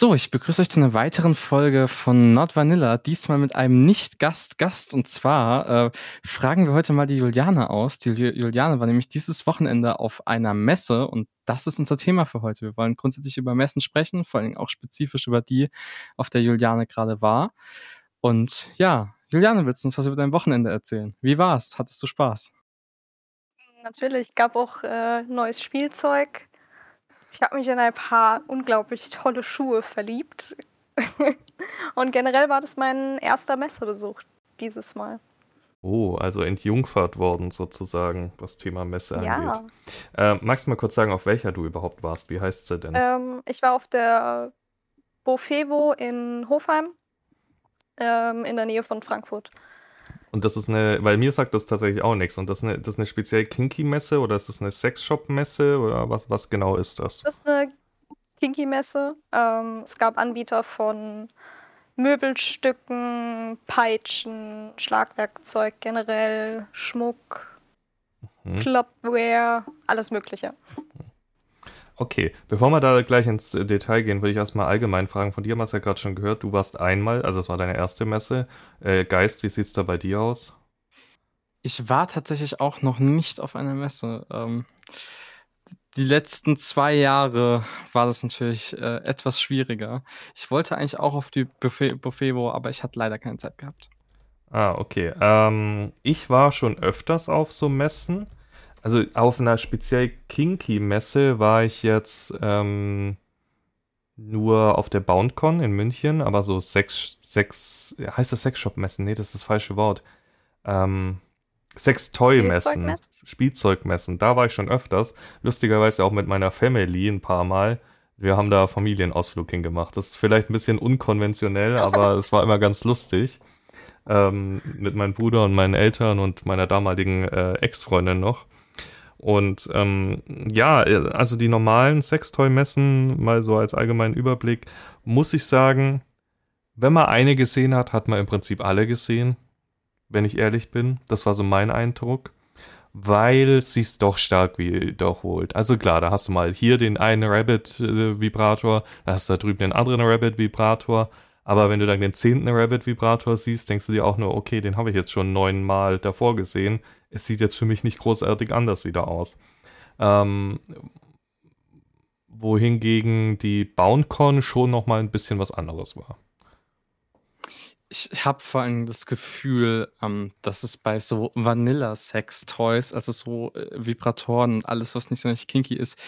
So, ich begrüße euch zu einer weiteren Folge von Not Vanilla, diesmal mit einem Nicht-Gast-Gast. Und zwar äh, fragen wir heute mal die Juliane aus. Die Juliane war nämlich dieses Wochenende auf einer Messe und das ist unser Thema für heute. Wir wollen grundsätzlich über Messen sprechen, vor allem auch spezifisch über die, auf der Juliane gerade war. Und ja, Juliane, willst du uns was über dein Wochenende erzählen? Wie war's? Hattest du Spaß? Natürlich, gab auch äh, neues Spielzeug ich habe mich in ein paar unglaublich tolle Schuhe verliebt. Und generell war das mein erster Messebesuch dieses Mal. Oh, also entjungfert worden sozusagen, was Thema Messe angeht. Ja. Äh, magst du mal kurz sagen, auf welcher du überhaupt warst? Wie heißt sie denn? Ähm, ich war auf der Bofevo in Hofheim, ähm, in der Nähe von Frankfurt. Und das ist eine, weil mir sagt das tatsächlich auch nichts. Und das ist eine, das ist eine speziell Kinky-Messe oder ist das eine Sexshop-Messe oder was, was genau ist das? Das ist eine Kinky-Messe. Ähm, es gab Anbieter von Möbelstücken, Peitschen, Schlagwerkzeug generell, Schmuck, mhm. Clubwear, alles Mögliche. Okay, bevor wir da gleich ins Detail gehen, würde ich erstmal allgemein fragen. Von dir haben wir es ja gerade schon gehört, du warst einmal, also es war deine erste Messe. Äh, Geist, wie sieht es da bei dir aus? Ich war tatsächlich auch noch nicht auf einer Messe. Ähm, die letzten zwei Jahre war das natürlich äh, etwas schwieriger. Ich wollte eigentlich auch auf die Buffet, Buffevo, aber ich hatte leider keine Zeit gehabt. Ah, okay. Ähm, ich war schon öfters auf so Messen. Also auf einer speziell Kinky-Messe war ich jetzt ähm, nur auf der BoundCon in München, aber so Sex, Sex, heißt das Sexshop-Messen? Nee, das ist das falsche Wort. Ähm, Sex-Toy-Messen, Spielzeugmessen? Spielzeugmessen, da war ich schon öfters. Lustigerweise auch mit meiner Family ein paar Mal. Wir haben da Familienausflug hingemacht. Das ist vielleicht ein bisschen unkonventionell, aber es war immer ganz lustig. Ähm, mit meinem Bruder und meinen Eltern und meiner damaligen äh, Ex-Freundin noch. Und ähm, ja, also die normalen Sextoy-Messen, mal so als allgemeinen Überblick, muss ich sagen, wenn man eine gesehen hat, hat man im Prinzip alle gesehen, wenn ich ehrlich bin. Das war so mein Eindruck, weil es sich doch stark wiederholt. Also klar, da hast du mal hier den einen Rabbit-Vibrator, da hast du da drüben den anderen Rabbit-Vibrator, aber wenn du dann den zehnten Rabbit-Vibrator siehst, denkst du dir auch nur, okay, den habe ich jetzt schon neunmal davor gesehen es sieht jetzt für mich nicht großartig anders wieder aus. Ähm, wohingegen die BoundCon schon noch mal ein bisschen was anderes war. Ich habe vor allem das Gefühl, ähm, dass es bei so Vanilla-Sex-Toys, also so äh, Vibratoren und alles, was nicht so nicht kinky ist,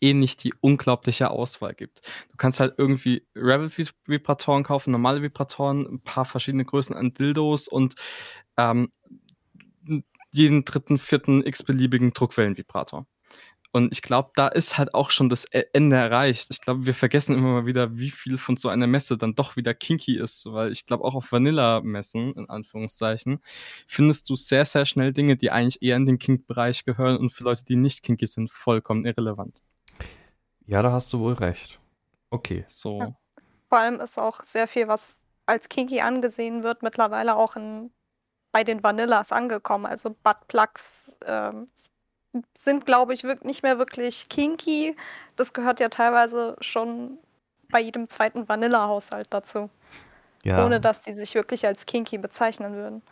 eh nicht die unglaubliche Auswahl gibt. Du kannst halt irgendwie Rabbit-Vibratoren kaufen, normale Vibratoren, ein paar verschiedene Größen an Dildos und ähm, jeden dritten, vierten x-beliebigen Druckwellenvibrator. Und ich glaube, da ist halt auch schon das e-, Ende erreicht. Ich glaube, wir vergessen immer mal wieder, wie viel von so einer Messe dann doch wieder kinky ist, weil ich glaube, auch auf Vanilla-Messen, in Anführungszeichen, findest du sehr, sehr schnell Dinge, die eigentlich eher in den Kink-Bereich gehören und für Leute, die nicht kinky sind, vollkommen irrelevant. Ja, da hast du wohl recht. Okay. So. Ja. Vor allem ist auch sehr viel, was als kinky angesehen wird, mittlerweile auch in bei den Vanillas angekommen. Also Buttplugs ähm, sind, glaube ich, nicht mehr wirklich kinky. Das gehört ja teilweise schon bei jedem zweiten Vanilla-Haushalt dazu. Ja. Ohne dass die sich wirklich als kinky bezeichnen würden.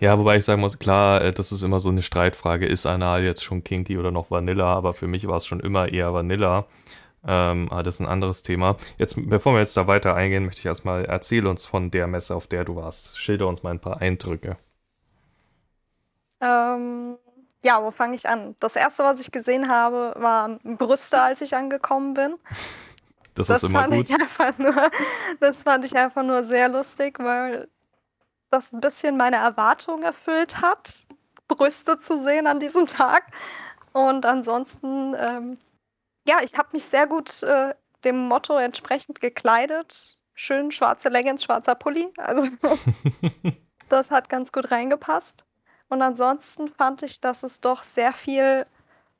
Ja, wobei ich sagen muss, klar, äh, das ist immer so eine Streitfrage, ist Anal jetzt schon kinky oder noch Vanilla, aber für mich war es schon immer eher Vanilla. Ähm, aber das ist ein anderes Thema. Jetzt, bevor wir jetzt da weiter eingehen, möchte ich erstmal erzähl uns von der Messe, auf der du warst. Schilder uns mal ein paar Eindrücke. Ähm, ja, wo fange ich an? Das erste, was ich gesehen habe, waren Brüste, als ich angekommen bin. Das, das ist immer fand gut. Ich einfach nur, das fand ich einfach nur sehr lustig, weil das ein bisschen meine Erwartungen erfüllt hat, Brüste zu sehen an diesem Tag. Und ansonsten, ähm, ja, ich habe mich sehr gut äh, dem Motto entsprechend gekleidet. Schön schwarze Leggings, schwarzer Pulli. Also das hat ganz gut reingepasst. Und ansonsten fand ich, dass es doch sehr viel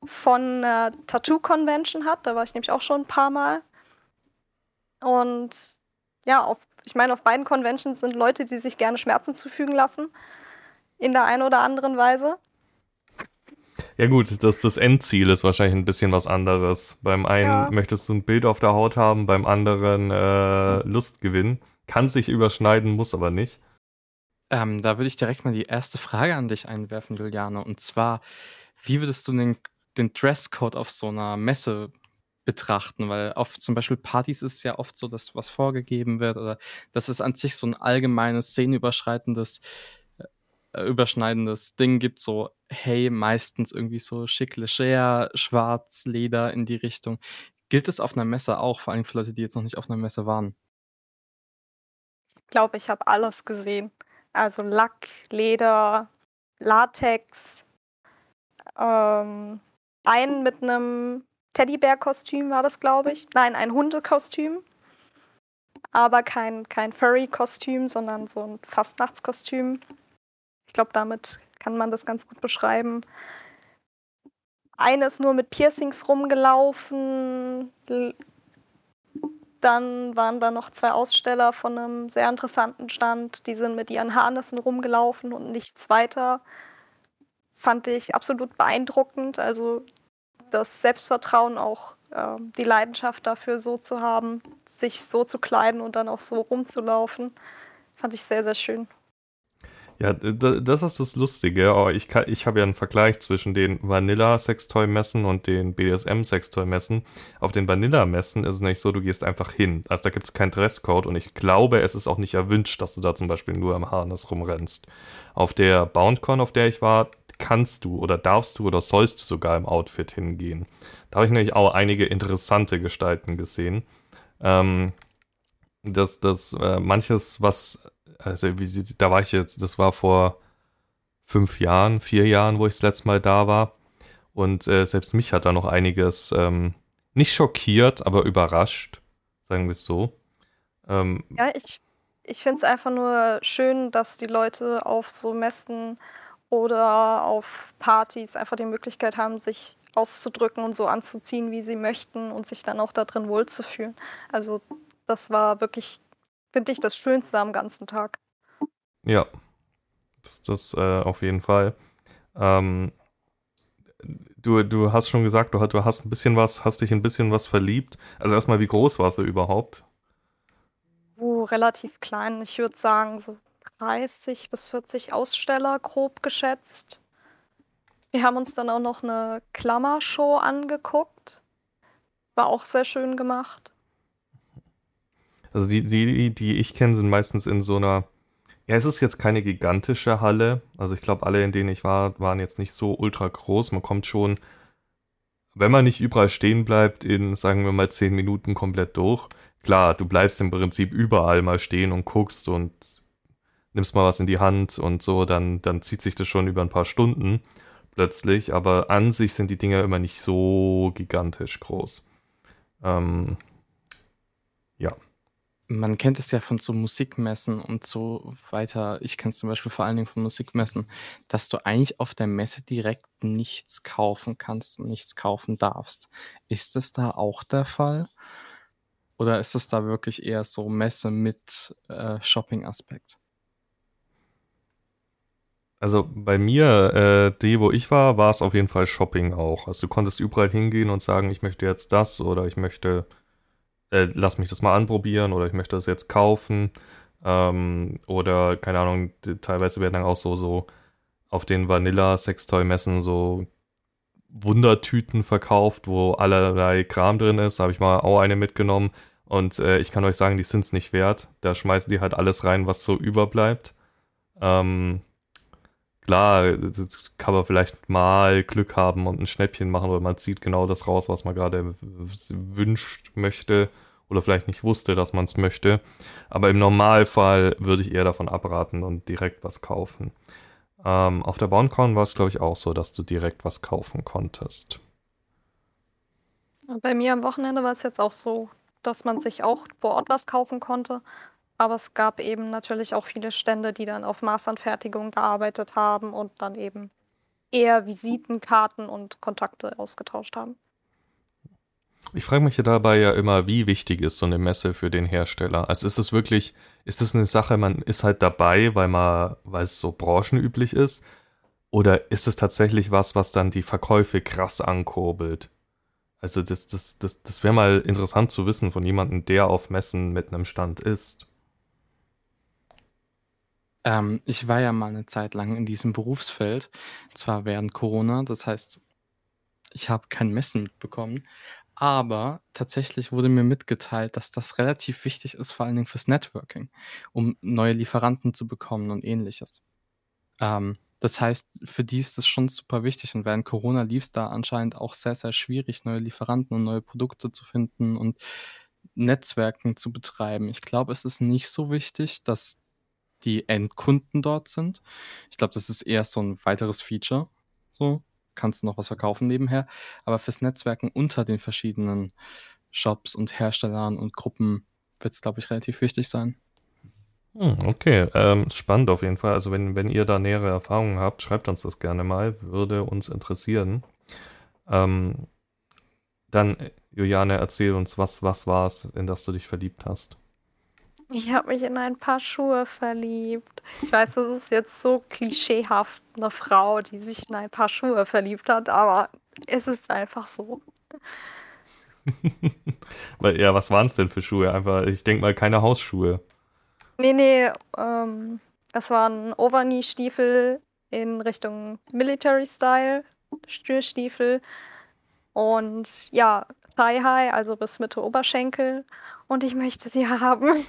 von einer Tattoo-Convention hat. Da war ich nämlich auch schon ein paar Mal. Und ja, auf, ich meine, auf beiden Conventions sind Leute, die sich gerne Schmerzen zufügen lassen. In der einen oder anderen Weise. Ja gut, das, das Endziel ist wahrscheinlich ein bisschen was anderes. Beim einen Ja. möchtest du ein Bild auf der Haut haben, beim anderen äh, Lust gewinnen. Kann sich überschneiden, muss aber nicht. Ähm, da würde ich direkt mal die erste Frage an dich einwerfen, Juliane. Und zwar, wie würdest du den, den Dresscode auf so einer Messe betrachten? Weil auf zum Beispiel Partys ist es ja oft so, dass was vorgegeben wird oder dass es an sich so ein allgemeines, szenenüberschreitendes, äh, überschneidendes Ding gibt, so, hey, meistens irgendwie so schick leger, schwarz, Leder in die Richtung. Gilt es auf einer Messe auch, vor allem für Leute, die jetzt noch nicht auf einer Messe waren? Ich glaube, ich habe alles gesehen. Also Lack, Leder, Latex, ähm, einen mit einem Teddybär-Kostüm war das, glaube ich. Nein, ein Hundekostüm. Aber kein, kein Furry-Kostüm, sondern so ein Fastnachtskostüm. Ich glaube, damit kann man das ganz gut beschreiben. Eine ist nur mit Piercings rumgelaufen. Dann waren da noch zwei Aussteller von einem sehr interessanten Stand. Die sind mit ihren Harnissen rumgelaufen und nichts weiter. Fand ich absolut beeindruckend. Also das Selbstvertrauen, auch ähm, die Leidenschaft dafür, so zu haben, sich so zu kleiden und dann auch so rumzulaufen, fand ich sehr, sehr schön. Ja, das ist das Lustige. Aber ich, ich habe ja einen Vergleich zwischen den Vanilla-Sextoy-Messen und den BDSM-Sextoy-Messen. Auf den Vanilla-Messen ist es nämlich so, du gehst einfach hin. Also da gibt es keinen Dresscode und ich glaube, es ist auch nicht erwünscht, dass du da zum Beispiel nur am Harness rumrennst. Auf der BoundCon, auf der ich war, kannst du oder darfst du oder sollst du sogar im Outfit hingehen. Da habe ich nämlich auch einige interessante Gestalten gesehen. Ähm, dass das äh, manches, was, also wie, da war ich jetzt, das war vor fünf Jahren, vier Jahren, wo ich das letzte Mal da war. Und äh, selbst mich hat da noch einiges ähm, nicht schockiert, aber überrascht, sagen wir es so. Ähm, Ja, ich, ich finde es einfach nur schön, dass die Leute auf so Messen oder auf Partys einfach die Möglichkeit haben, sich auszudrücken und so anzuziehen, wie sie möchten und sich dann auch da drin wohlzufühlen. Also das war wirklich, finde ich, das Schönste am ganzen Tag. Ja, das, das äh, auf jeden Fall. Ähm, du, du hast schon gesagt, du, hast- du hast ein bisschen was, hast dich ein bisschen was verliebt. Also erstmal, wie groß warst du überhaupt? Wo relativ klein, ich würde sagen, so 30 bis 40 Aussteller grob geschätzt. Wir haben uns dann auch noch eine Klammershow angeguckt. War auch sehr schön gemacht. Also die, die, die ich kenne, sind meistens in so einer. Ja, es ist jetzt keine gigantische Halle. Also ich glaube, alle, in denen ich war, waren jetzt nicht so ultra groß. Man kommt schon, wenn man nicht überall stehen bleibt, in, sagen wir mal, zehn Minuten komplett durch. Klar, du bleibst im Prinzip überall mal stehen und guckst und nimmst mal was in die Hand und so, dann, dann zieht sich das schon über ein paar Stunden plötzlich. Aber an sich sind die Dinger immer nicht so gigantisch groß. Ähm, ja. Man kennt es ja von so Musikmessen und so weiter. Ich kenne es zum Beispiel vor allen Dingen von Musikmessen, dass du eigentlich auf der Messe direkt nichts kaufen kannst und nichts kaufen darfst. Ist das da auch der Fall? Oder ist es da wirklich eher so Messe mit äh, Shopping-Aspekt? Also bei mir, äh, die, wo ich war, war es auf jeden Fall Shopping auch. Also du konntest überall hingehen und sagen, ich möchte jetzt das oder ich möchte, äh, lass mich das mal anprobieren oder ich möchte das jetzt kaufen. Ähm, oder keine Ahnung, teilweise werden dann auch so, so auf den Vanilla-Sextoy-Messen so Wundertüten verkauft, wo allerlei Kram drin ist. Da habe ich mal auch eine mitgenommen und äh, ich kann euch sagen, die sind es nicht wert. Da schmeißen die halt alles rein, was so überbleibt. Ähm, klar, kann man vielleicht mal Glück haben und ein Schnäppchen machen oder man zieht genau das raus, was man gerade wünscht, möchte oder vielleicht nicht wusste, dass man es möchte. Aber im Normalfall würde ich eher davon abraten und direkt was kaufen. Ähm, auf der BoundCon war es, glaube ich, auch so, dass du direkt was kaufen konntest. Bei mir am Wochenende war es jetzt auch so, dass man sich auch vor Ort was kaufen konnte. Aber es gab eben natürlich auch viele Stände, die dann auf Maßanfertigung gearbeitet haben und dann eben eher Visitenkarten und Kontakte ausgetauscht haben. Ich frage mich dabei ja immer, wie wichtig ist so eine Messe für den Hersteller? Also ist es wirklich, ist das eine Sache, man ist halt dabei, weil man, weil es so branchenüblich ist? Oder ist es tatsächlich was, was dann die Verkäufe krass ankurbelt? Also das, das, das, das wäre mal interessant zu wissen von jemandem, der auf Messen mit einem Stand ist. Ähm, ich war ja mal eine Zeit lang in diesem Berufsfeld, zwar während Corona, das heißt, ich habe kein Messen mitbekommen, aber tatsächlich wurde mir mitgeteilt, dass das relativ wichtig ist, vor allen Dingen fürs Networking, um neue Lieferanten zu bekommen und ähnliches. Ähm, das heißt, für die ist das schon super wichtig und während Corona lief es da anscheinend auch sehr, sehr schwierig, neue Lieferanten und neue Produkte zu finden und Netzwerken zu betreiben. Ich glaube, es ist nicht so wichtig, dass die Endkunden dort sind. Ich glaube, das ist eher so ein weiteres Feature. So, kannst du noch was verkaufen nebenher. Aber fürs Netzwerken unter den verschiedenen Shops und Herstellern und Gruppen wird es, glaube ich, relativ wichtig sein. Hm, okay, ähm, spannend auf jeden Fall. Also wenn, wenn ihr da nähere Erfahrungen habt, schreibt uns das gerne mal, würde uns interessieren. Ähm, dann, Juliane, erzähl uns, was, was war es, in das du dich verliebt hast? Ich habe mich in ein paar Schuhe verliebt. Ich weiß, das ist jetzt so klischeehaft, eine Frau, die sich in ein paar Schuhe verliebt hat, aber es ist einfach so. ja, was waren es denn für Schuhe? Einfach, ich denke mal, keine Hausschuhe. Nee, nee, ähm, das waren Overknee-Stiefel in Richtung Military Style, Stürstiefel und ja, Thigh High, also bis Mitte Oberschenkel und ich möchte sie haben.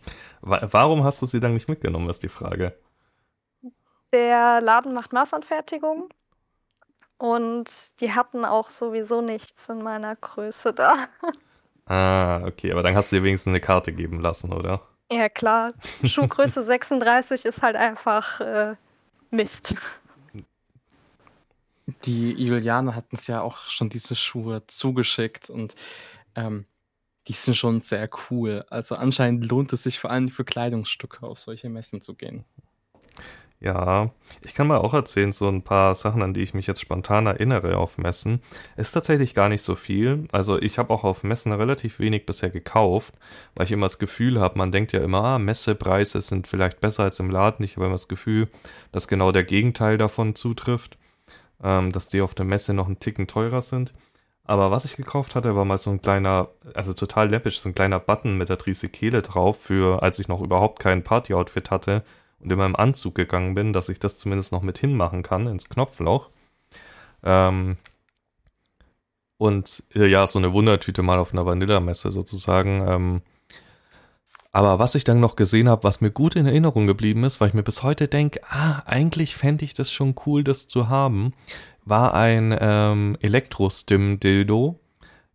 Warum hast du sie dann nicht mitgenommen, ist die Frage. Der Laden macht Maßanfertigung und die hatten auch sowieso nichts in meiner Größe da. Ah, okay, aber dann hast du dir wenigstens eine Karte geben lassen, oder? Ja, klar. Schuhgröße 36 ist halt einfach äh, Mist. Die Juliane hat uns ja auch schon diese Schuhe zugeschickt und ähm, die sind schon sehr cool. Also anscheinend lohnt es sich vor allem für Kleidungsstücke auf solche Messen zu gehen. Ja, ich kann mal auch erzählen, so ein paar Sachen, an die ich mich jetzt spontan erinnere auf Messen. Ist tatsächlich gar nicht so viel. Also ich habe auch auf Messen relativ wenig bisher gekauft, weil ich immer das Gefühl habe, man denkt ja immer, ah, Messepreise sind vielleicht besser als im Laden. Ich habe immer das Gefühl, dass genau der Gegenteil davon zutrifft, ähm, dass die auf der Messe noch einen Ticken teurer sind. Aber was ich gekauft hatte, war mal so ein kleiner, also total läppisch, so ein kleiner Button mit der Trisekele drauf, für als ich noch überhaupt kein Party-Outfit hatte und in meinem Anzug gegangen bin, dass ich das zumindest noch mit hinmachen kann ins Knopfloch. Ähm, und äh, ja, so eine Wundertüte mal auf einer Vanillamesse sozusagen. Ähm, aber was ich dann noch gesehen habe, was mir gut in Erinnerung geblieben ist, weil ich mir bis heute denke, ah, eigentlich fände ich das schon cool, das zu haben, war ein ähm, Elektro-Stim-Dildo.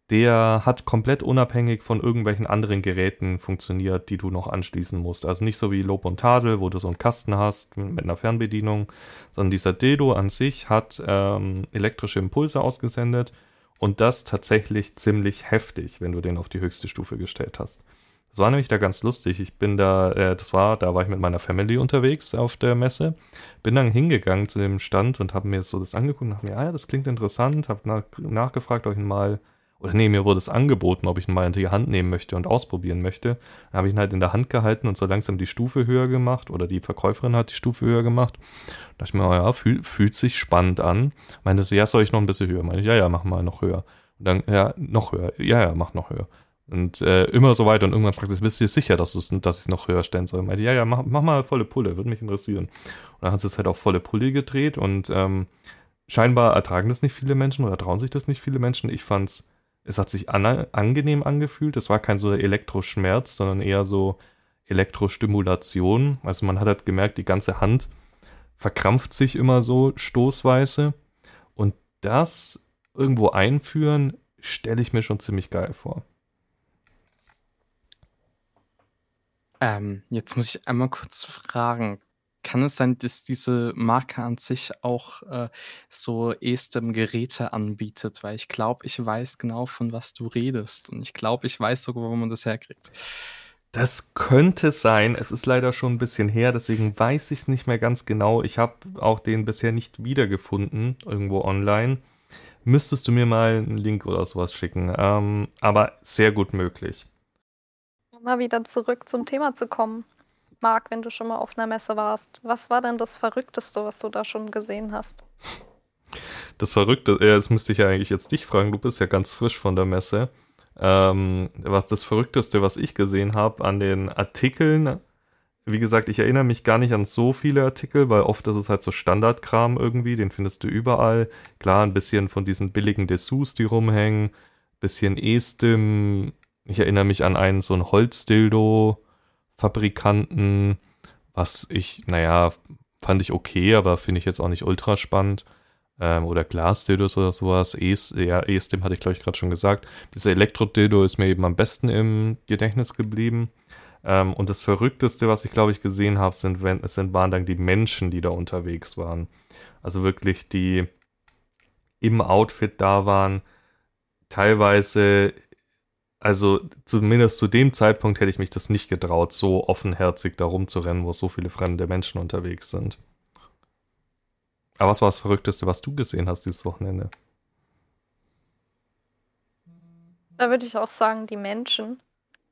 Der hat komplett unabhängig von irgendwelchen anderen Geräten funktioniert, die du noch anschließen musst. Also nicht so wie Lob und Tadel, wo du so einen Kasten hast mit einer Fernbedienung, sondern dieser Dildo an sich hat ähm, elektrische Impulse ausgesendet und das tatsächlich ziemlich heftig, wenn du den auf die höchste Stufe gestellt hast. Das war nämlich da ganz lustig. Ich bin da, äh, das war, da war ich mit meiner Family unterwegs auf der Messe. Bin dann hingegangen zu dem Stand und habe mir so das angeguckt und dachte mir, ah ja, das klingt interessant. Habe nach, nachgefragt, ob ich ihn mal, oder nee, mir wurde es angeboten, ob ich ihn mal in die Hand nehmen möchte und ausprobieren möchte. Dann habe ich ihn halt in der Hand gehalten und so langsam die Stufe höher gemacht oder die Verkäuferin hat die Stufe höher gemacht. Da dachte ich mir, oh ja, fühl, fühlt sich spannend an. Meinte sie, ja, soll ich noch ein bisschen höher? Meinte ich, ja, ja, mach mal noch höher. Und dann, ja, noch höher. Ja, ja, mach noch höher. Und äh, immer so weiter. Und irgendwann fragt sie, bist du dir sicher, dass, dass ich es noch höher stellen soll? Und meinte, ja, ja, mach, mach mal volle Pulle, würde mich interessieren. Und dann hat sie es halt auf volle Pulle gedreht und ähm, scheinbar ertragen das nicht viele Menschen oder trauen sich das nicht viele Menschen. Ich fand's, es hat sich an, angenehm angefühlt. Es war kein so Elektroschmerz, sondern eher so Elektrostimulation. Also man hat halt gemerkt, die ganze Hand verkrampft sich immer so stoßweise. Und das irgendwo einführen, stelle ich mir schon ziemlich geil vor. Ähm, jetzt muss ich einmal kurz fragen. Kann es sein, dass diese Marke an sich auch äh, so ESTEM-Geräte anbietet? Weil ich glaube, ich weiß genau, von was du redest. Und ich glaube, ich weiß sogar, wo man das herkriegt. Das könnte sein. Es ist leider schon ein bisschen her, deswegen weiß ich es nicht mehr ganz genau. Ich habe auch den bisher nicht wiedergefunden, irgendwo online. Müsstest du mir mal einen Link oder sowas schicken. Ähm, aber sehr gut möglich mal wieder zurück zum Thema zu kommen. Marc, wenn du schon mal auf einer Messe warst, was war denn das Verrückteste, was du da schon gesehen hast? Das Verrückte, ja, das müsste ich ja eigentlich jetzt dich fragen, du bist ja ganz frisch von der Messe. Ähm, was das Verrückteste, was ich gesehen habe an den Artikeln, wie gesagt, ich erinnere mich gar nicht an so viele Artikel, weil oft ist es halt so Standardkram irgendwie, den findest du überall. Klar, ein bisschen von diesen billigen Dessous, die rumhängen, bisschen E-Stim. Ich erinnere mich an einen so ein Holzdildo-Fabrikanten, was ich, naja, fand ich okay, aber finde ich jetzt auch nicht ultra spannend ähm, oder Glasdildos oder sowas. E ja, E-Stim hatte ich, glaube ich, gerade schon gesagt. Dieser Elektrodildo ist mir eben am besten im Gedächtnis geblieben. Ähm, und das Verrückteste, was ich, glaube ich, gesehen habe, sind, sind, waren dann die Menschen, die da unterwegs waren. Also wirklich die im Outfit da waren. Teilweise, also zumindest zu dem Zeitpunkt hätte ich mich das nicht getraut, so offenherzig da rumzurennen, wo so viele fremde Menschen unterwegs sind. Aber was war das Verrückteste, was du gesehen hast dieses Wochenende? Da würde ich auch sagen, die Menschen.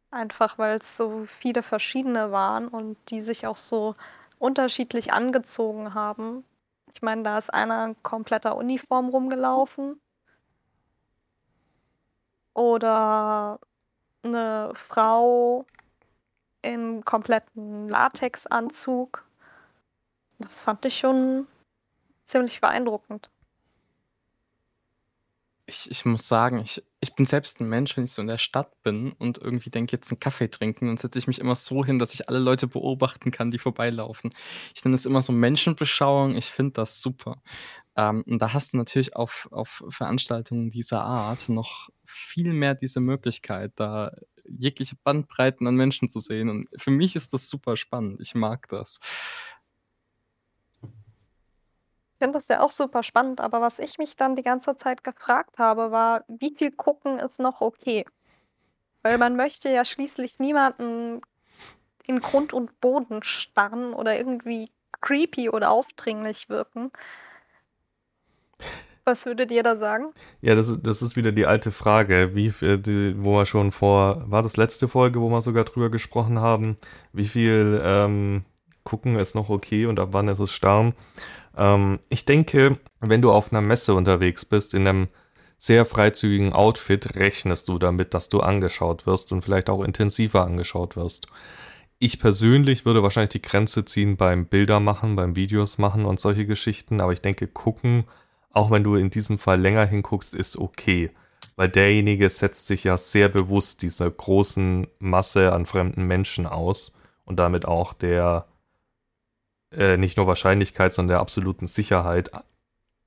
Einfach weil es so viele verschiedene waren und die sich auch so unterschiedlich angezogen haben. Ich meine, da ist einer in kompletter Uniform rumgelaufen. Oder eine Frau im kompletten Latexanzug. Das fand ich schon ziemlich beeindruckend. Ich, ich muss sagen, ich, ich bin selbst ein Mensch, wenn ich so in der Stadt bin und irgendwie denke, jetzt einen Kaffee trinken, dann setze ich mich immer so hin, dass ich alle Leute beobachten kann, die vorbeilaufen. Ich nenne es immer so Menschenbeschauung, ich finde das super. Ähm, und da hast du natürlich auf, auf Veranstaltungen dieser Art noch viel mehr diese Möglichkeit, da jegliche Bandbreiten an Menschen zu sehen. Und für mich ist das super spannend. Ich mag das. Ich finde das ja auch super spannend, aber was ich mich dann die ganze Zeit gefragt habe, war, wie viel gucken ist noch okay? Weil man möchte ja schließlich niemanden in Grund und Boden starren oder irgendwie creepy oder aufdringlich wirken. Was würdet ihr da sagen? Ja, das ist, das ist wieder die alte Frage, wie, die, wo wir schon vor, war das letzte Folge, wo wir sogar drüber gesprochen haben, wie viel ähm, gucken ist noch okay und ab wann ist es starren. Ähm, ich denke, wenn du auf einer Messe unterwegs bist, in einem sehr freizügigen Outfit, rechnest du damit, dass du angeschaut wirst und vielleicht auch intensiver angeschaut wirst. Ich persönlich würde wahrscheinlich die Grenze ziehen beim Bilder machen, beim Videos machen und solche Geschichten, aber ich denke, gucken, auch wenn du in diesem Fall länger hinguckst, ist okay. Weil derjenige setzt sich ja sehr bewusst dieser großen Masse an fremden Menschen aus und damit auch der äh, nicht nur Wahrscheinlichkeit, sondern der absoluten Sicherheit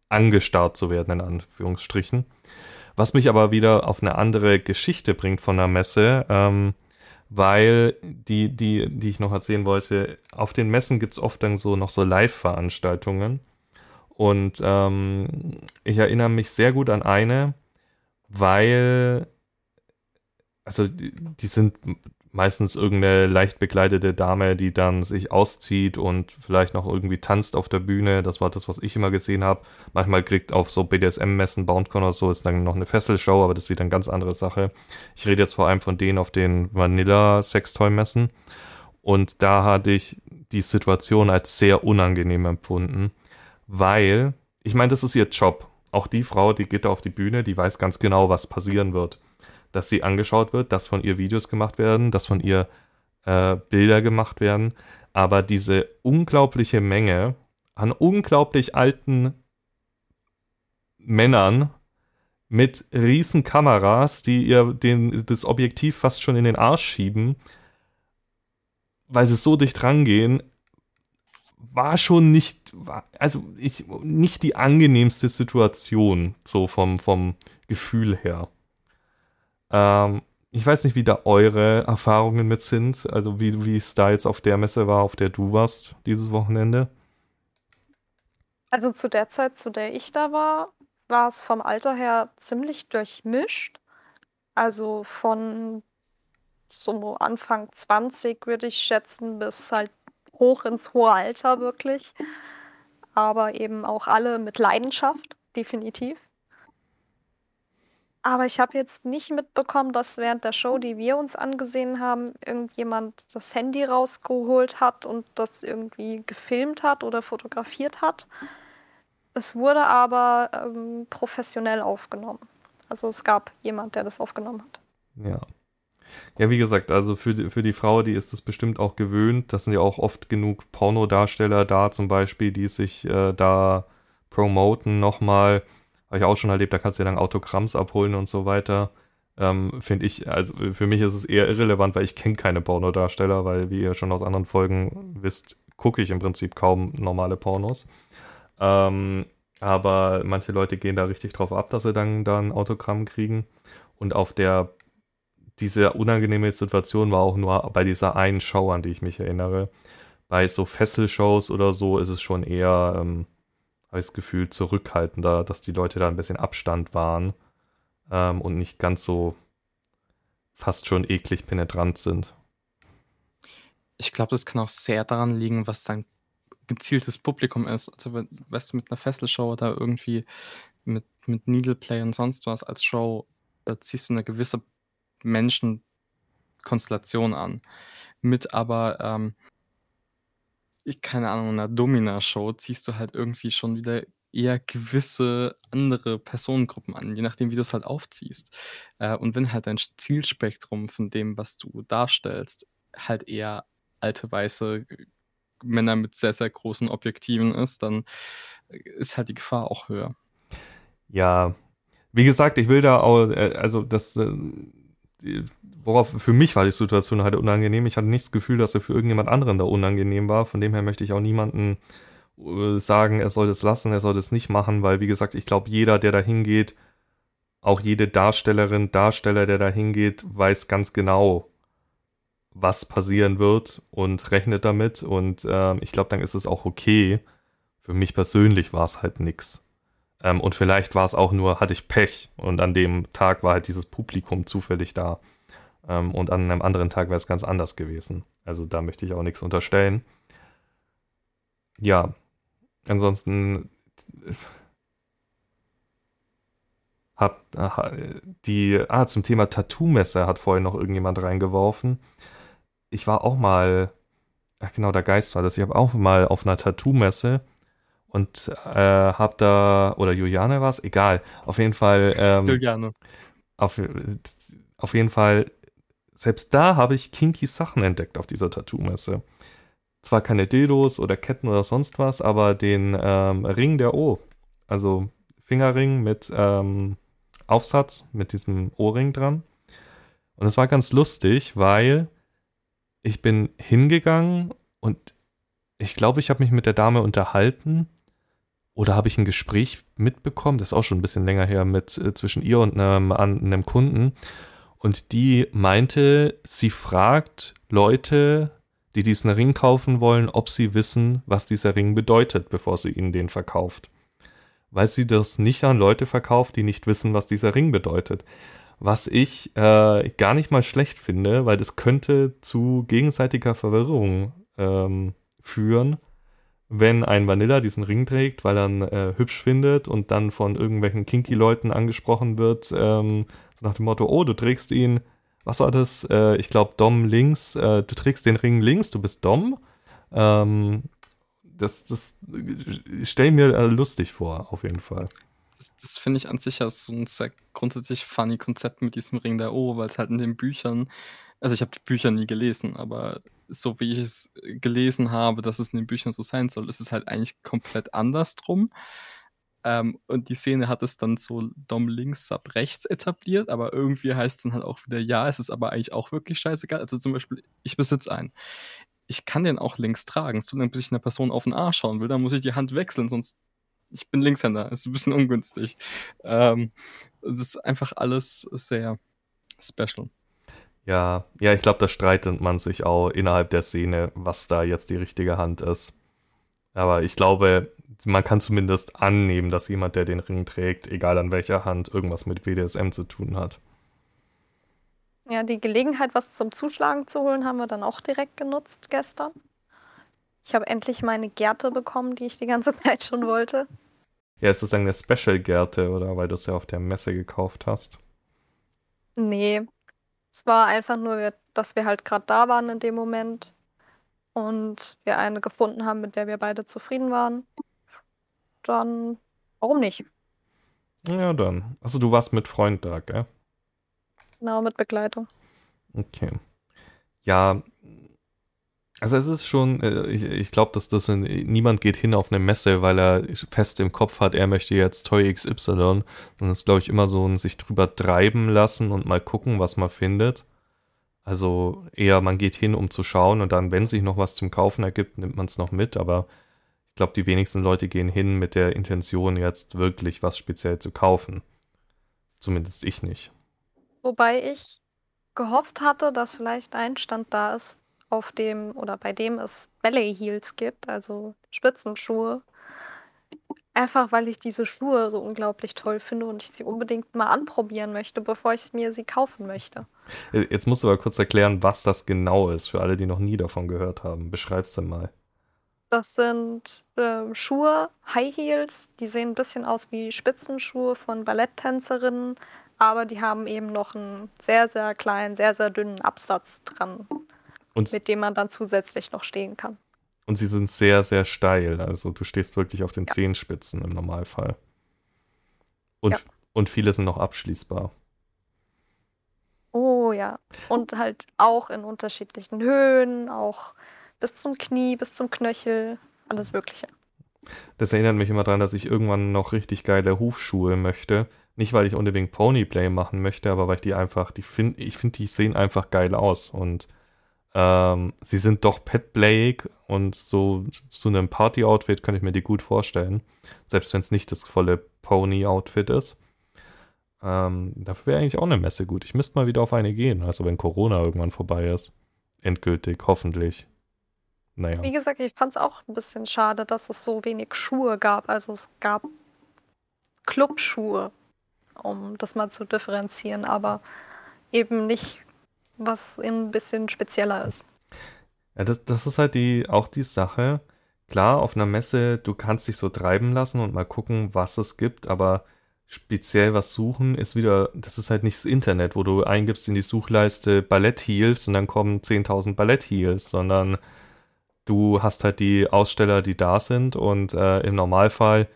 angestarrt zu werden, in Anführungsstrichen. Was mich aber wieder auf eine andere Geschichte bringt von der Messe, ähm, weil die, die, die ich noch erzählen wollte, auf den Messen gibt es oft dann so noch so Live-Veranstaltungen. Und ähm, ich erinnere mich sehr gut an eine, weil, also die, die sind meistens irgendeine leicht bekleidete Dame, die dann sich auszieht und vielleicht noch irgendwie tanzt auf der Bühne. Das war das, was ich immer gesehen habe. Manchmal kriegt auf so BDSM-Messen, BoundCon oder so, ist dann noch eine Fesselshow, aber das ist wieder eine ganz andere Sache. Ich rede jetzt vor allem von denen auf den Vanilla-Sextoy-Messen. Und da hatte ich die Situation als sehr unangenehm empfunden, weil, ich meine, das ist ihr Job. Auch die Frau, die geht da auf die Bühne, die weiß ganz genau, was passieren wird dass sie angeschaut wird, dass von ihr Videos gemacht werden, dass von ihr äh, Bilder gemacht werden. Aber diese unglaubliche Menge an unglaublich alten Männern mit riesen Kameras, die ihr den, das Objektiv fast schon in den Arsch schieben, weil sie so dicht rangehen, war schon nicht, also ich, nicht die angenehmste Situation, so vom, vom Gefühl her. Ähm, ich weiß nicht, wie da eure Erfahrungen mit sind, also wie, wie es da jetzt auf der Messe war, auf der du warst dieses Wochenende. Also zu der Zeit, zu der ich da war, war es vom Alter her ziemlich durchmischt. Also von so Anfang 20 würde ich schätzen, bis halt hoch ins hohe Alter wirklich. Aber eben auch alle mit Leidenschaft, definitiv. Aber ich habe jetzt nicht mitbekommen, dass während der Show, die wir uns angesehen haben, irgendjemand das Handy rausgeholt hat und das irgendwie gefilmt hat oder fotografiert hat. Es wurde aber ähm, professionell aufgenommen. Also es gab jemand, der das aufgenommen hat. Ja. Ja, wie gesagt, also für die, für die Frau, die ist das bestimmt auch gewöhnt. Das sind ja auch oft genug Pornodarsteller da zum Beispiel, die sich äh, da promoten nochmal. Habe ich auch schon erlebt, da kannst du ja dann Autogramms abholen und so weiter. Ähm, Finde ich, also für mich ist es eher irrelevant, weil ich kenne keine Pornodarsteller, weil wie ihr schon aus anderen Folgen wisst, gucke ich im Prinzip kaum normale Pornos. Ähm, aber manche Leute gehen da richtig drauf ab, dass sie dann da ein Autogramm kriegen. Und auf der, diese unangenehme Situation war auch nur bei dieser einen Show, an die ich mich erinnere. Bei so Fesselshows oder so ist es schon eher, ähm, habe ich das Gefühl, zurückhaltender, dass die Leute da ein bisschen Abstand waren ähm, und nicht ganz so fast schon eklig penetrant sind. Ich glaube, das kann auch sehr daran liegen, was dein gezieltes Publikum ist. Also, weißt du, mit einer Fesselshow oder irgendwie mit, mit Needleplay und sonst was als Show, da ziehst du eine gewisse Menschenkonstellation an. Mit aber, ähm, ich keine Ahnung, einer Domina-Show ziehst du halt irgendwie schon wieder eher gewisse andere Personengruppen an, je nachdem, wie du es halt aufziehst. Äh, und wenn halt dein Zielspektrum von dem, was du darstellst, halt eher alte weiße Männer mit sehr, sehr großen Objektiven ist, dann ist halt die Gefahr auch höher. Ja, wie gesagt, ich will da auch, äh, also das, äh, worauf für mich war die Situation halt unangenehm. Ich hatte nicht das Gefühl, dass er für irgendjemand anderen da unangenehm war. Von dem her möchte ich auch niemanden äh, sagen, er soll das lassen, er soll das nicht machen, weil wie gesagt, ich glaube, jeder, der da hingeht, auch jede Darstellerin, Darsteller, der da hingeht, weiß ganz genau, was passieren wird und rechnet damit. Und ähm, ich glaube, dann ist es auch okay. Für mich persönlich war es halt nix. Ähm, und vielleicht war es auch nur, hatte ich Pech. Und an dem Tag war halt dieses Publikum zufällig da. Ähm, und an einem anderen Tag wäre es ganz anders gewesen. Also da möchte ich auch nichts unterstellen. Ja, ansonsten hab die, ah, zum Thema Tattoo-Messer hat vorhin noch irgendjemand reingeworfen ich war auch mal, ach genau, der Geist war das, ich habe auch mal auf einer Tattoo-Messe und äh, habe da, oder Juliane war es, egal, auf jeden Fall. Ähm, Juliane. Auf, auf jeden Fall, selbst da habe ich kinky Sachen entdeckt auf dieser Tattoo-Messe. Zwar keine Dildos oder Ketten oder sonst was, aber den ähm, Ring der O. Also Fingerring mit ähm, Aufsatz, mit diesem Ohrring dran. Und es war ganz lustig, weil ich bin hingegangen und ich glaube, ich habe mich mit der Dame unterhalten oder habe ich ein Gespräch mitbekommen, das ist auch schon ein bisschen länger her, mit äh, zwischen ihr und einem, einem Kunden. Und die meinte, sie fragt Leute, die diesen Ring kaufen wollen, ob sie wissen, was dieser Ring bedeutet, bevor sie ihnen den verkauft. Weil sie das nicht an Leute verkauft, die nicht wissen, was dieser Ring bedeutet was ich äh, gar nicht mal schlecht finde, weil das könnte zu gegenseitiger Verwirrung ähm, führen, wenn ein Vanilla diesen Ring trägt, weil er ihn äh, hübsch findet und dann von irgendwelchen Kinky-Leuten angesprochen wird, ähm, so nach dem Motto, oh, du trägst ihn, was war das? Äh, ich glaube, Dom links, äh, du trägst den Ring links, du bist Dom. Ähm, das, das stell mir äh, lustig vor, auf jeden Fall das, das finde ich an sich ja so ein sehr grundsätzlich funny Konzept mit diesem Ring der O, weil es halt in den Büchern, also ich habe die Bücher nie gelesen, aber so wie ich es gelesen habe, dass es in den Büchern so sein soll, ist es halt eigentlich komplett andersrum. Ähm, und die Szene hat es dann so Dom links, Sub rechts etabliert, aber irgendwie heißt es dann halt auch wieder, ja, es ist aber eigentlich auch wirklich scheißegal. Also zum Beispiel, ich besitze einen. Ich kann den auch links tragen, so lange bis ich einer Person auf den Arsch schauen will, dann muss ich die Hand wechseln, sonst ich bin Linkshänder, ist ein bisschen ungünstig. Ähm, das ist einfach alles sehr special. Ja, ja, ich glaube, da streitet man sich auch innerhalb der Szene, was da jetzt die richtige Hand ist. Aber ich glaube, man kann zumindest annehmen, dass jemand, der den Ring trägt, egal an welcher Hand, irgendwas mit BDSM zu tun hat. Ja, die Gelegenheit, was zum Zuschlagen zu holen, haben wir dann auch direkt genutzt gestern. Ich habe endlich meine Gerte bekommen, die ich die ganze Zeit schon wollte. Ja, ist das eine Special-Gerte, oder? Weil du es ja auf der Messe gekauft hast. Ne. Es war einfach nur, dass wir halt grad da waren in dem Moment und wir eine gefunden haben, mit der wir beide zufrieden waren. Dann warum nicht? Ja, dann. Also, du warst mit Freund da, gell? Genau, mit Begleitung. Okay. Ja, also es ist schon, äh, ich, ich glaube, dass das in, niemand geht hin auf eine Messe, weil er fest im Kopf hat, er möchte jetzt Toy XY. Sondern es ist, glaube ich, immer so ein sich drüber treiben lassen und mal gucken, was man findet. Also eher, man geht hin, um zu schauen und dann, wenn sich noch was zum Kaufen ergibt, nimmt man es noch mit. Aber ich glaube, die wenigsten Leute gehen hin mit der Intention, jetzt wirklich was speziell zu kaufen. Zumindest ich nicht. Wobei ich gehofft hatte, dass vielleicht ein Stand da ist, auf dem oder bei dem es Ballet Heels gibt, also Spitzenschuhe. Einfach weil ich diese Schuhe so unglaublich toll finde und ich sie unbedingt mal anprobieren möchte, bevor ich mir sie kaufen möchte. Jetzt musst du aber kurz erklären, was das genau ist, für alle, die noch nie davon gehört haben. Beschreib's denn mal. Das sind äh, Schuhe, High Heels, die sehen ein bisschen aus wie Spitzenschuhe von Balletttänzerinnen, aber die haben eben noch einen sehr, sehr kleinen, sehr, sehr dünnen Absatz dran. Und mit dem man dann zusätzlich noch stehen kann. Und sie sind sehr, sehr steil. Also du stehst wirklich auf den ja. Zehenspitzen im Normalfall. Und, ja. und viele sind noch abschließbar. Oh ja. Und halt auch in unterschiedlichen Höhen, auch bis zum Knie, bis zum Knöchel, alles Mögliche. Das erinnert mich immer daran, dass ich irgendwann noch richtig geile Hufschuhe möchte. Nicht, weil ich unbedingt Ponyplay machen möchte, aber weil ich die einfach, die finde, ich finde, die sehen einfach geil aus. Und ähm, sie sind doch petplayig und so zu einem Party-Outfit kann ich mir die gut vorstellen. Selbst wenn es nicht das volle Pony-Outfit ist. Ähm, dafür wäre eigentlich auch eine Messe gut. Ich müsste mal wieder auf eine gehen, also wenn Corona irgendwann vorbei ist. Endgültig, hoffentlich. Naja. Wie gesagt, ich fand es auch ein bisschen schade, dass es so wenig Schuhe gab. Also es gab Clubschuhe, um das mal zu differenzieren, aber eben nicht was ein bisschen spezieller ist. Ja, das, das ist halt die, auch die Sache. Klar, auf einer Messe, du kannst dich so treiben lassen und mal gucken, was es gibt, aber speziell was suchen ist wieder, das ist halt nicht das Internet, wo du eingibst in die Suchleiste Ballett-Heels und dann kommen 10.000 Ballett-Heels, sondern du hast halt die Aussteller, die da sind und äh, im Normalfall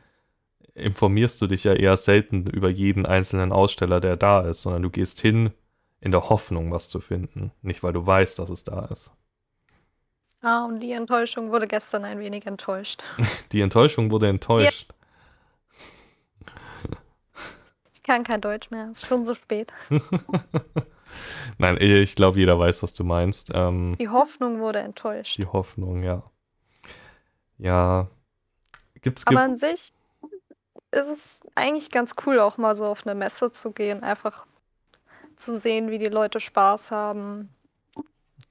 informierst du dich ja eher selten über jeden einzelnen Aussteller, der da ist, sondern du gehst hin, in der Hoffnung, was zu finden. Nicht, weil du weißt, dass es da ist. Ah, und die Enttäuschung wurde gestern ein wenig enttäuscht. die Enttäuschung wurde enttäuscht. Ich kann kein Deutsch mehr, es ist schon so spät. Nein, ich glaube, jeder weiß, was du meinst. Ähm, die Hoffnung wurde enttäuscht. Die Hoffnung, ja. Ja. Gibt's, Aber an sich ist es eigentlich ganz cool, auch mal so auf eine Messe zu gehen. Einfach zu sehen, wie die Leute Spaß haben.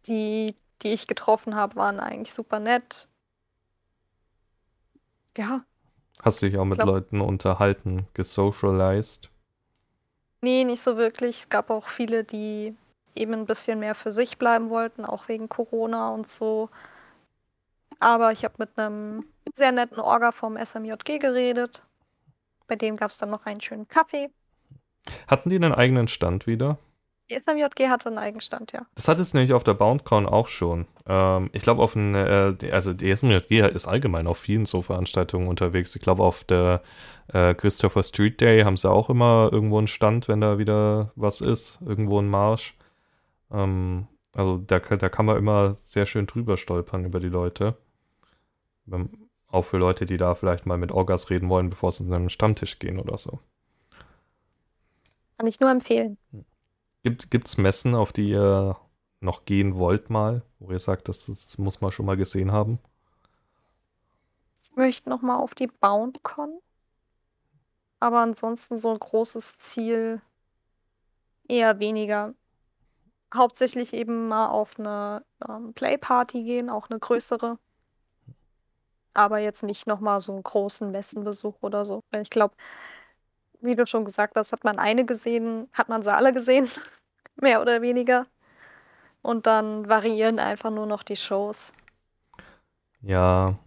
Die, die ich getroffen habe, waren eigentlich super nett. Ja. Hast du dich auch mit glaub, Leuten unterhalten, gesocialized? Nee, nicht so wirklich. Es gab auch viele, die eben ein bisschen mehr für sich bleiben wollten, auch wegen Corona und so. Aber ich habe mit einem sehr netten Orga vom SMJG geredet. Bei dem gab es dann noch einen schönen Kaffee. Hatten die einen eigenen Stand wieder? Die SMJG hatte einen eigenen Stand, ja. Das hat es nämlich auf der BoundCon auch schon. Ähm, ich glaube, auf ein, äh, also die SMJG ist allgemein auf vielen so Veranstaltungen unterwegs. Ich glaube, auf der äh, Christopher Street Day haben sie auch immer irgendwo einen Stand, wenn da wieder was ist, irgendwo ein Marsch. Ähm, also da, da kann man immer sehr schön drüber stolpern über die Leute. Auch für Leute, die da vielleicht mal mit Orgas reden wollen, bevor sie in einen Stammtisch gehen oder so. Kann ich nur empfehlen. Gibt es Messen, auf die ihr noch gehen wollt mal, wo ihr sagt, das, das muss man schon mal gesehen haben? Ich möchte noch mal auf die BoundCon. Aber ansonsten so ein großes Ziel eher weniger. Hauptsächlich eben mal auf eine ähm, Playparty gehen, auch eine größere. Aber jetzt nicht noch mal so einen großen Messenbesuch oder so. Weil ich glaube, wie du schon gesagt hast, hat man eine gesehen, hat man sie alle gesehen, mehr oder weniger. Und dann variieren einfach nur noch die Shows. Ja,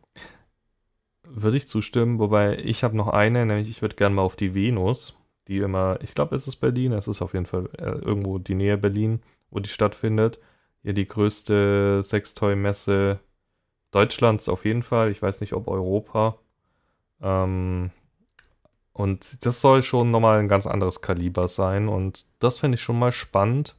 würde ich zustimmen, wobei ich habe noch eine, nämlich ich würde gerne mal auf die Venus. die immer, ich glaube, es ist Berlin, es ist auf jeden Fall äh, irgendwo die Nähe Berlin, wo die stattfindet. Hier die größte Sextoy-Messe Deutschlands auf jeden Fall. Ich weiß nicht, ob Europa. Ähm, und das soll schon nochmal ein ganz anderes Kaliber sein. Und das finde ich schon mal spannend,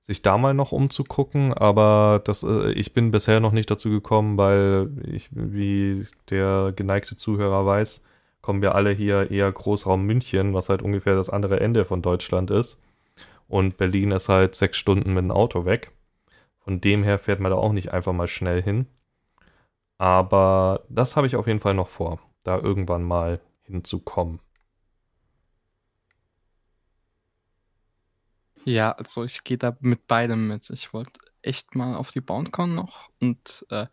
sich da mal noch umzugucken. Aber das, äh, ich bin bisher noch nicht dazu gekommen, weil ich, wie der geneigte Zuhörer weiß, kommen wir alle hier eher Großraum München, was halt ungefähr das andere Ende von Deutschland ist. Und Berlin ist halt sechs Stunden mit dem Auto weg. Von dem her fährt man da auch nicht einfach mal schnell hin. Aber das habe ich auf jeden Fall noch vor, da irgendwann mal hinzukommen. Ja, also ich gehe da mit beidem mit. Ich wollte echt mal auf die BoundCon noch und äh,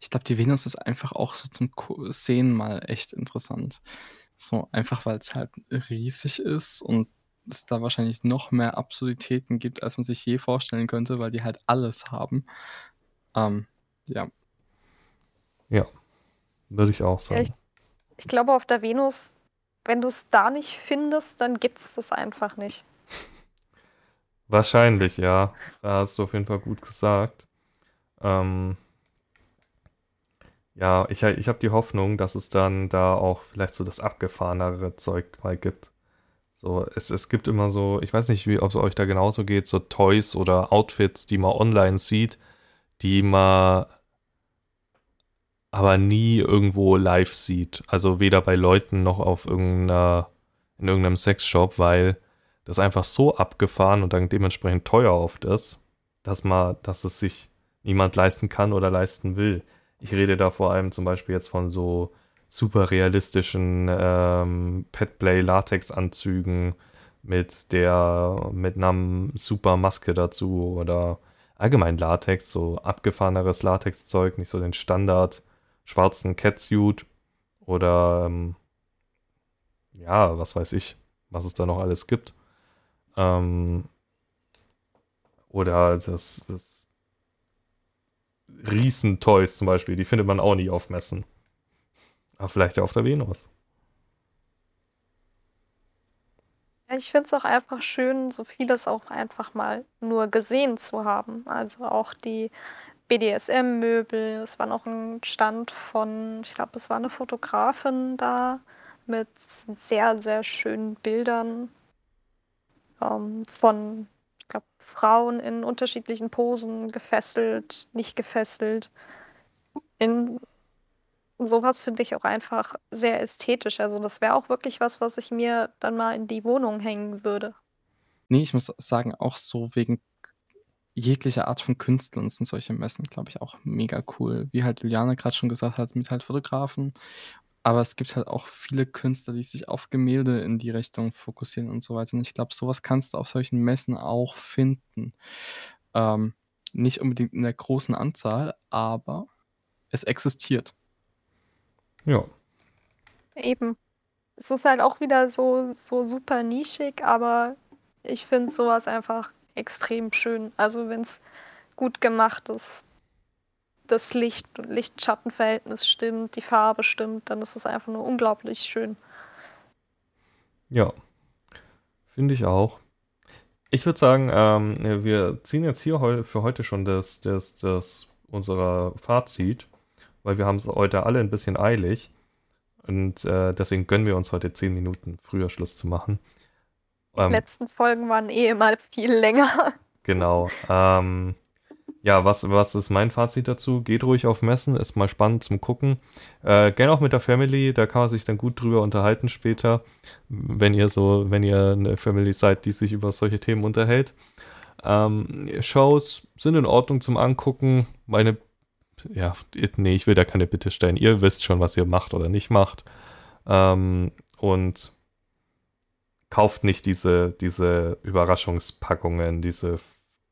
ich glaube, die Venus ist einfach auch so zum Sehen mal echt interessant. So einfach, weil es halt riesig ist und es da wahrscheinlich noch mehr Absurditäten gibt, als man sich je vorstellen könnte, weil die halt alles haben. Ähm, ja. Ja, würde ich auch sagen. Ja, ich, ich glaube, auf der Venus, wenn du es da nicht findest, dann gibt es das einfach nicht. Wahrscheinlich, ja. Da hast du auf jeden Fall gut gesagt. Ähm, ja, ich, ich habe die Hoffnung, dass es dann da auch vielleicht so das abgefahrenere Zeug mal gibt. So, es, es gibt immer so, ich weiß nicht, ob es euch da genauso geht, so Toys oder Outfits, die man online sieht, die man aber nie irgendwo live sieht. Also weder bei Leuten noch auf irgendeiner, in irgendeinem Sexshop, weil das einfach so abgefahren und dann dementsprechend teuer oft ist, dass man, dass es sich niemand leisten kann oder leisten will. Ich rede da vor allem zum Beispiel jetzt von so super realistischen ähm, Petplay Latex Anzügen mit der mit einer super Maske dazu oder allgemein Latex, so abgefahreneres Latexzeug, nicht so den Standard schwarzen Catsuit oder ähm, ja, was weiß ich, was es da noch alles gibt. Ähm, oder das, das Riesentoys zum Beispiel, die findet man auch nie auf Messen. Aber vielleicht ja auf der Venus. Ich finde es auch einfach schön, so vieles auch einfach mal nur gesehen zu haben. Also auch die BDSM-Möbel. Es war noch ein Stand von, ich glaube, es war eine Fotografin da mit sehr, sehr schönen Bildern ähm, von, ich glaube, Frauen in unterschiedlichen Posen, gefesselt, nicht gefesselt. In sowas finde ich auch einfach sehr ästhetisch. Also das wäre auch wirklich was, was ich mir dann mal in die Wohnung hängen würde. Nee, ich muss sagen, auch so wegen jeglicher Art von Künstlern sind solche Messen, glaube ich, auch mega cool. Wie halt Juliane gerade schon gesagt hat, mit halt Fotografen. Aber es gibt halt auch viele Künstler, die sich auf Gemälde in die Richtung fokussieren und so weiter. Und ich glaube, sowas kannst du auf solchen Messen auch finden. Ähm, nicht unbedingt in der großen Anzahl, aber es existiert. Ja. Eben. Es ist halt auch wieder so, so super nischig, aber ich finde sowas einfach extrem schön. Also wenn es gut gemacht ist, das Licht, Licht-Schatten-Verhältnis stimmt, die Farbe stimmt, dann ist es einfach nur unglaublich schön. Ja, finde ich auch. Ich würde sagen, ähm, wir ziehen jetzt hier heu für heute schon das, das, das unser Fazit, weil wir haben es heute alle ein bisschen eilig und äh, deswegen gönnen wir uns heute zehn Minuten früher Schluss zu machen. Die ähm, letzten Folgen waren eh mal viel länger. Genau. Ähm, ja, was, was ist mein Fazit dazu? Geht ruhig auf Messen, ist mal spannend zum Gucken. Äh, gerne auch mit der Family, da kann man sich dann gut drüber unterhalten später, wenn ihr so, wenn ihr eine Family seid, die sich über solche Themen unterhält. Ähm, Shows sind in Ordnung zum Angucken. Meine, ja, nee, ich will da keine Bitte stellen. Ihr wisst schon, was ihr macht oder nicht macht. Ähm, und kauft nicht diese, diese Überraschungspackungen, diese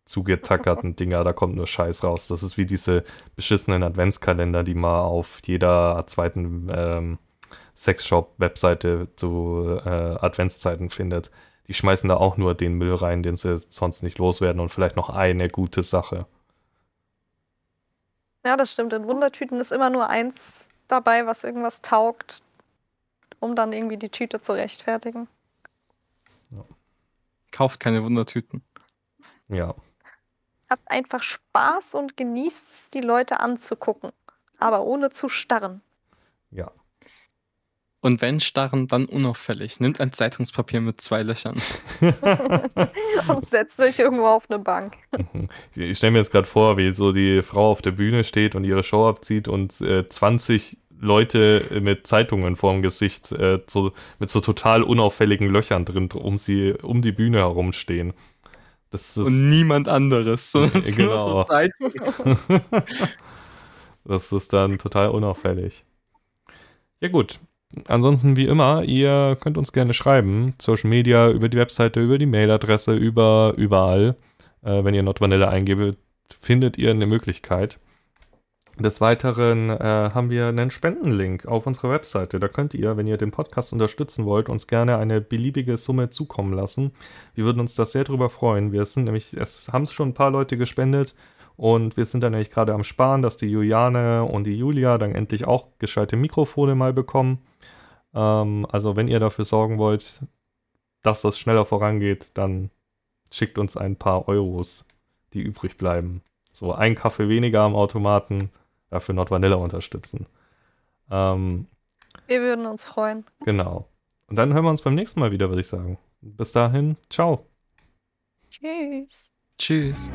zugetackerten Dinger, da kommt nur Scheiß raus. Das ist wie diese beschissenen Adventskalender, die man auf jeder zweiten ähm, Sexshop-Webseite zu äh, Adventszeiten findet. Die schmeißen da auch nur den Müll rein, den sie sonst nicht loswerden und vielleicht noch eine gute Sache. Ja, das stimmt. In Wundertüten ist immer nur eins dabei, was irgendwas taugt, um dann irgendwie die Tüte zu rechtfertigen. Kauft keine Wundertüten. Ja. Habt einfach Spaß und genießt es, die Leute anzugucken. Aber ohne zu starren. Ja. Und wenn starren, dann unauffällig. Nimmt ein Zeitungspapier mit zwei Löchern. und setzt euch irgendwo auf eine Bank. Mhm. Ich stelle mir jetzt gerade vor, wie so die Frau auf der Bühne steht und ihre Show abzieht und äh, 20 Leute mit Zeitungen vorm Gesicht, äh, so, mit so total unauffälligen Löchern drin, um sie, um die Bühne herumstehen. Das ist, und niemand anderes. So, genau. So das ist dann total unauffällig. Ja gut. Ansonsten wie immer, ihr könnt uns gerne schreiben. Social Media, über die Webseite, über die Mailadresse, über überall. Äh, wenn ihr Not Vanilla eingebt, findet ihr eine Möglichkeit. Des Weiteren äh, haben wir einen Spendenlink auf unserer Webseite. Da könnt ihr, wenn ihr den Podcast unterstützen wollt, uns gerne eine beliebige Summe zukommen lassen. Wir würden uns das sehr darüber freuen. Wir sind nämlich, es haben schon ein paar Leute gespendet und wir sind dann nämlich gerade am Sparen, dass die Juliane und die Julia dann endlich auch gescheite Mikrofone mal bekommen. Ähm, also wenn ihr dafür sorgen wollt, dass das schneller vorangeht, dann schickt uns ein paar Euros, die übrig bleiben. So ein Kaffee weniger am Automaten dafür Not Vanilla unterstützen. Ähm, wir würden uns freuen. Genau. Und dann hören wir uns beim nächsten Mal wieder, würde ich sagen. Bis dahin, ciao. Tschüss. Tschüss.